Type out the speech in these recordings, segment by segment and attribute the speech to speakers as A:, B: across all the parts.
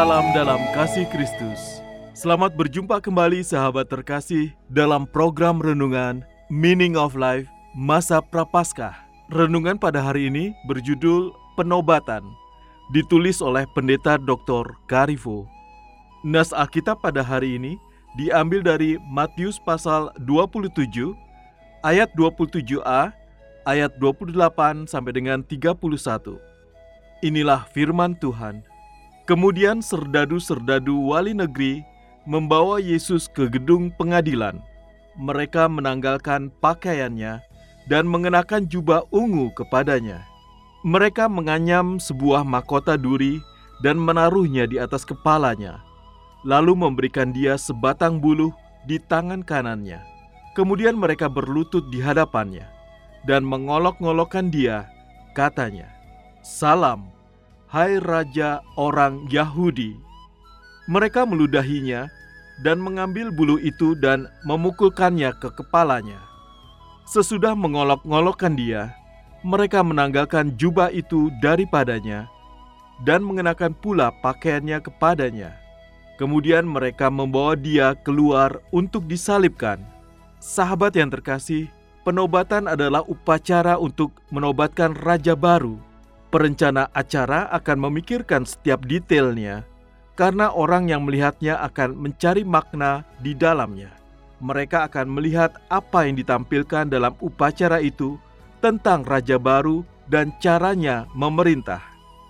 A: Salam dalam kasih Kristus. Selamat berjumpa kembali sahabat terkasih dalam program renungan Meaning of Life Masa Prapaskah. Renungan pada hari ini berjudul Penobatan, ditulis oleh Pendeta Dr. Karifo. Nas Alkitab pada hari ini diambil dari Matius pasal 27 ayat 27a ayat 28 sampai dengan 31. Inilah firman Tuhan. Kemudian serdadu-serdadu wali negeri membawa Yesus ke gedung pengadilan. Mereka menanggalkan pakaiannya dan mengenakan jubah ungu kepadanya. Mereka menganyam sebuah mahkota duri dan menaruhnya di atas kepalanya, lalu memberikan dia sebatang buluh di tangan kanannya. Kemudian mereka berlutut di hadapannya dan mengolok-ngolokkan dia, katanya, "Salam, Hai Raja orang Yahudi. Mereka meludahinya dan mengambil bulu itu dan memukulkannya ke kepalanya. Sesudah mengolok-ngolokkan dia, mereka menanggalkan jubah itu daripadanya dan mengenakan pula pakaiannya kepadanya. Kemudian mereka membawa dia keluar untuk disalibkan. Sahabat yang terkasih, penobatan adalah upacara untuk menobatkan raja baru. Perencana acara akan memikirkan setiap detailnya, karena orang yang melihatnya akan mencari makna di dalamnya. Mereka akan melihat apa yang ditampilkan dalam upacara itu tentang raja baru dan caranya memerintah.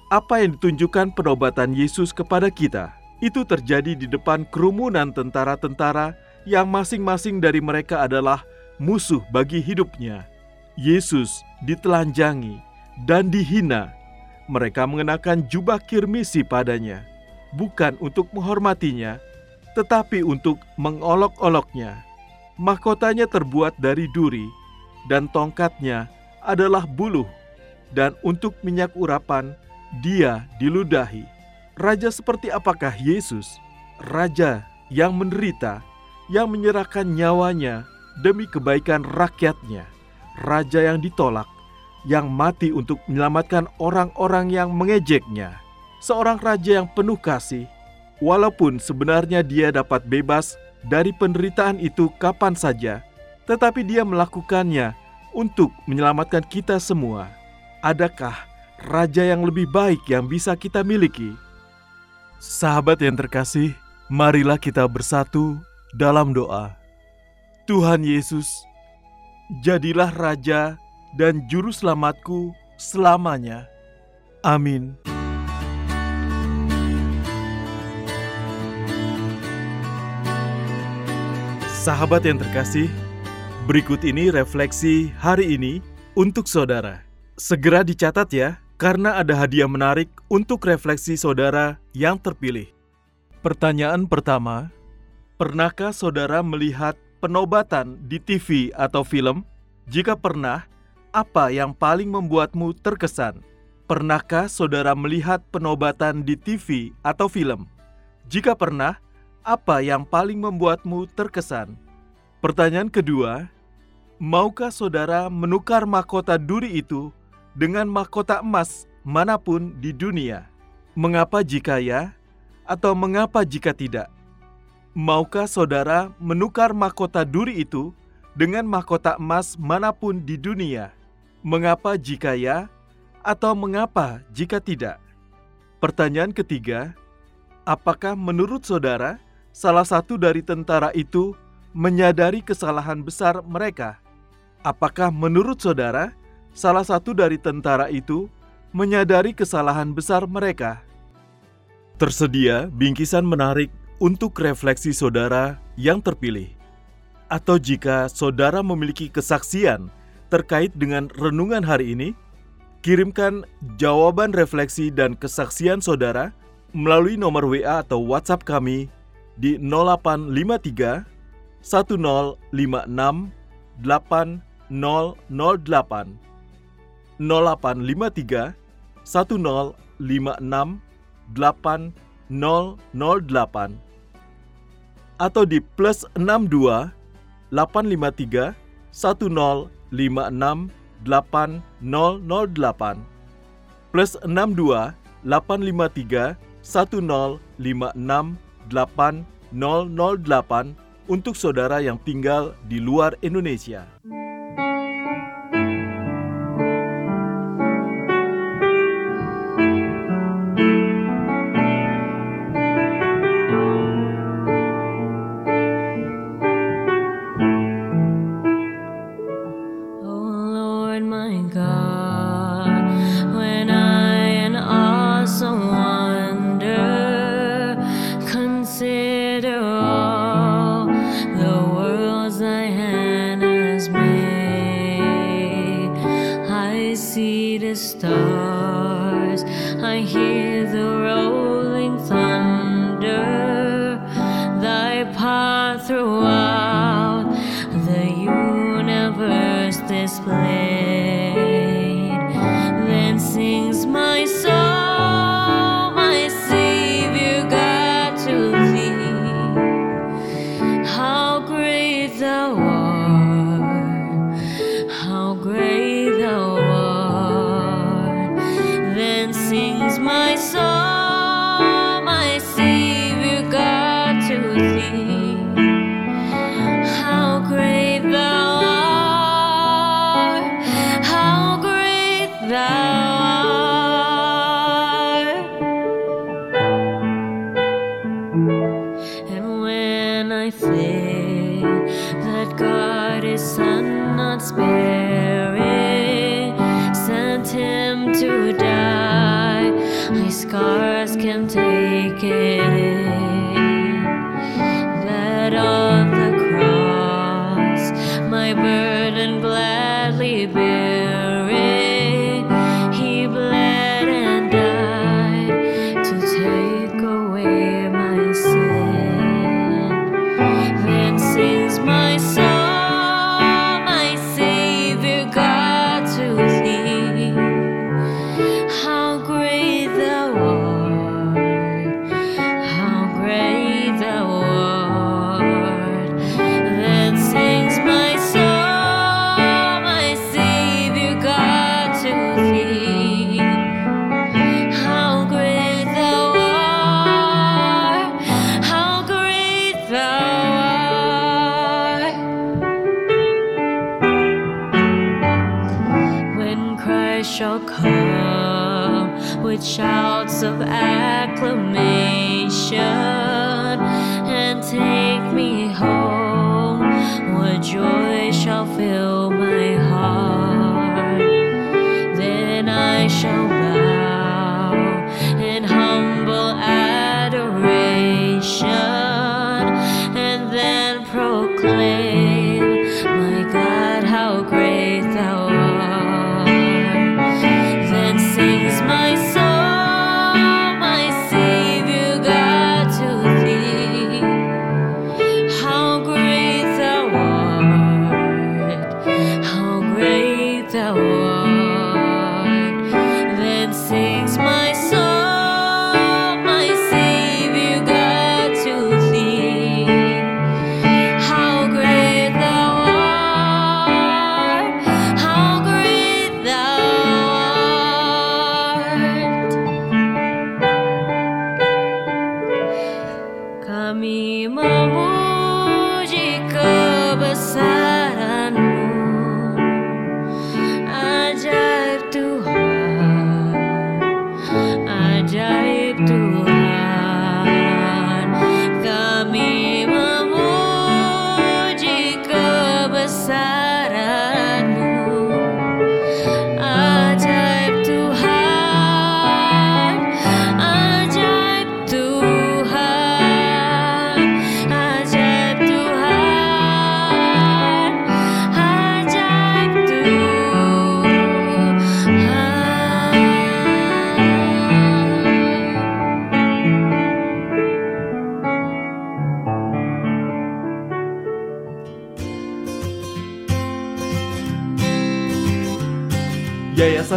A: Apa yang ditunjukkan penobatan Yesus kepada kita itu terjadi di depan kerumunan tentara-tentara yang masing-masing dari mereka adalah musuh bagi hidupnya. Yesus ditelanjangi dan dihina. Mereka mengenakan jubah kirmisi padanya, bukan untuk menghormatinya, tetapi untuk mengolok-oloknya. Mahkotanya terbuat dari duri, dan tongkatnya adalah buluh, dan untuk minyak urapan dia diludahi. Raja seperti apakah Yesus? Raja yang menderita, yang menyerahkan nyawanya demi kebaikan rakyatnya. Raja yang ditolak, yang mati untuk menyelamatkan orang-orang yang mengejeknya. Seorang raja yang penuh kasih, walaupun sebenarnya dia dapat bebas dari penderitaan itu kapan saja, tetapi dia melakukannya untuk menyelamatkan kita semua. Adakah raja yang lebih baik yang bisa kita miliki? Sahabat yang terkasih, marilah kita bersatu dalam doa. Tuhan Yesus, jadilah raja dan juru selamatku selamanya. Amin. Sahabat yang terkasih, berikut ini refleksi hari ini untuk saudara. Segera dicatat ya, karena ada hadiah menarik untuk refleksi saudara yang terpilih. Pertanyaan pertama, pernahkah saudara melihat penobatan di TV atau film? Jika pernah, apa yang paling membuatmu terkesan? Pernahkah saudara melihat penobatan di TV atau film? Jika pernah, apa yang paling membuatmu terkesan? Pertanyaan kedua, maukah saudara menukar mahkota duri itu dengan mahkota emas mana pun di dunia? Mengapa jika ya, atau mengapa jika tidak? Maukah saudara menukar mahkota duri itu dengan mahkota emas mana pun di dunia? Mengapa jika ya, atau mengapa jika tidak? Pertanyaan ketiga, apakah menurut saudara salah satu dari tentara itu menyadari kesalahan besar mereka? Apakah menurut saudara
B: salah satu dari tentara itu menyadari kesalahan besar mereka. Tersedia bingkisan menarik untuk refleksi saudara yang terpilih. Atau jika saudara memiliki kesaksian terkait dengan renungan hari ini, kirimkan jawaban refleksi dan kesaksian saudara melalui nomor WA atau WhatsApp kami di 0853 1056 8008 0853 1056 8008 atau di plus 62 853 1056 8008 plus 62 853 1056 8008 untuk saudara yang tinggal di luar Indonesia. this place.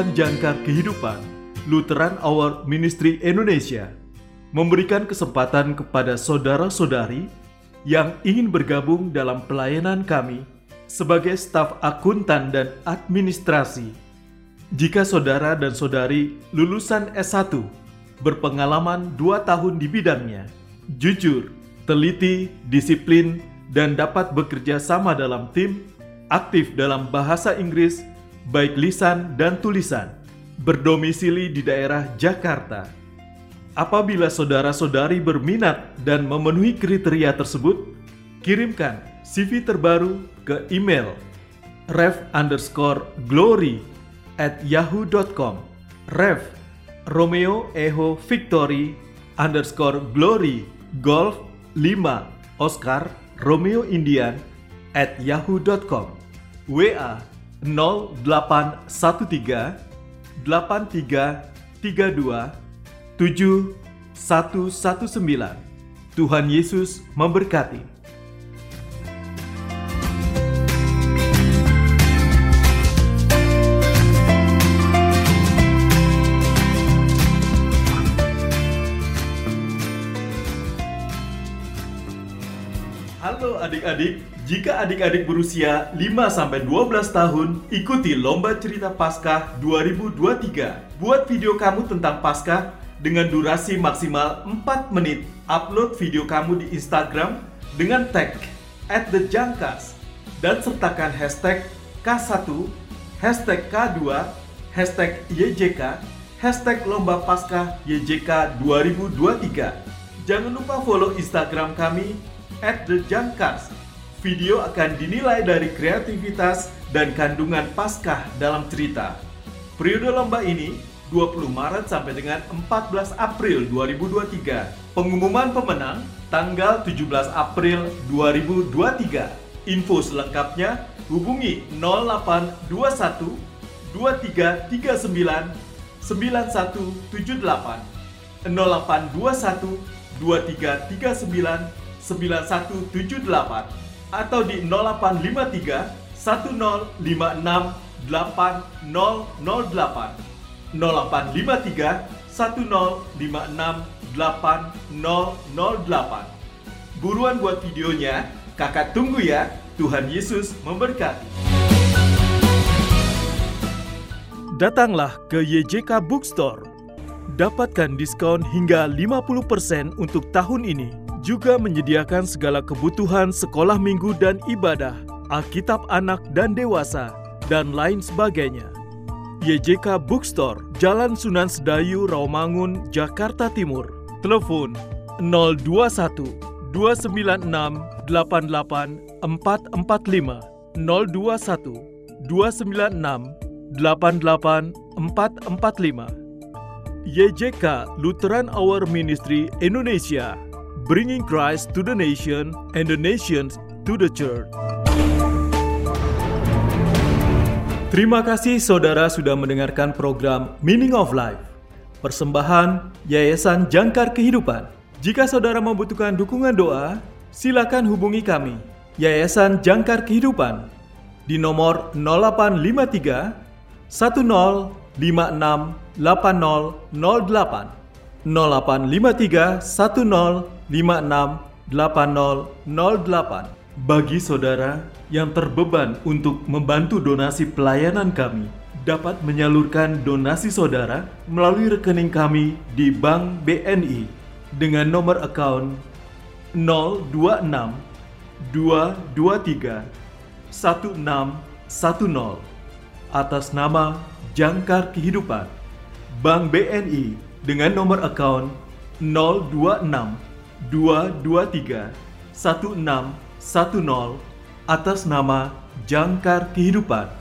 A: Yayasan Jangkar Kehidupan, Lutheran Hour Ministry Indonesia, memberikan kesempatan kepada saudara-saudari yang ingin bergabung dalam pelayanan kami sebagai staf akuntan dan administrasi. Jika saudara dan saudari lulusan S1 berpengalaman 2 tahun di bidangnya, jujur, teliti, disiplin, dan dapat bekerja sama dalam tim, aktif dalam bahasa Inggris, baik lisan dan tulisan, berdomisili di daerah Jakarta. Apabila saudara-saudari berminat dan memenuhi kriteria tersebut, kirimkan CV terbaru ke email rev underscore glory at yahoo.com rev Romeo Eho Victory underscore glory golf 5 Oscar Romeo Indian at yahoo.com WA 0813 8332 7119 Tuhan Yesus memberkati. Adik-adik, jika adik-adik berusia 5-12 tahun, ikuti Lomba Cerita Paskah 2023. Buat video kamu tentang Paskah dengan durasi maksimal 4 menit. Upload video kamu di Instagram dengan tag at the Jangkas dan sertakan hashtag K1, hashtag K2, hashtag YJK, hashtag Lomba Paskah YJK 2023. Jangan lupa follow Instagram kami at the Jangkars. Video akan dinilai dari kreativitas dan kandungan paskah dalam cerita. Periode lomba ini 20 Maret sampai dengan 14 April 2023. Pengumuman pemenang tanggal 17 April 2023. Info selengkapnya hubungi 0821 2339 9178 0821 2339 9178 atau di 0853 1056 8008 0853 1056 8008 Buruan buat videonya, kakak tunggu ya. Tuhan Yesus memberkati. Datanglah ke YJK Bookstore. Dapatkan diskon hingga 50% untuk tahun ini juga menyediakan segala kebutuhan sekolah minggu dan ibadah, Alkitab anak dan dewasa, dan lain sebagainya. YJK Bookstore, Jalan Sunan Sedayu, Rawamangun, Jakarta Timur. Telepon 021 296 88 445 021 296 88 445 YJK Lutheran Hour Ministry Indonesia bringing Christ to the nation and the nations to the church. Terima kasih saudara sudah mendengarkan program Meaning of Life. Persembahan Yayasan Jangkar Kehidupan. Jika saudara membutuhkan dukungan doa, silakan hubungi kami. Yayasan Jangkar Kehidupan di nomor 0853 1056 8008 0853 10 568008. Bagi saudara yang terbeban untuk membantu donasi pelayanan kami, dapat menyalurkan donasi saudara melalui rekening kami di Bank BNI dengan nomor account 026 223 1610 atas nama Jangkar Kehidupan. Bank BNI dengan nomor account 026 223 1610 atas nama Jangkar Kehidupan.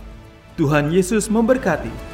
A: Tuhan Yesus memberkati.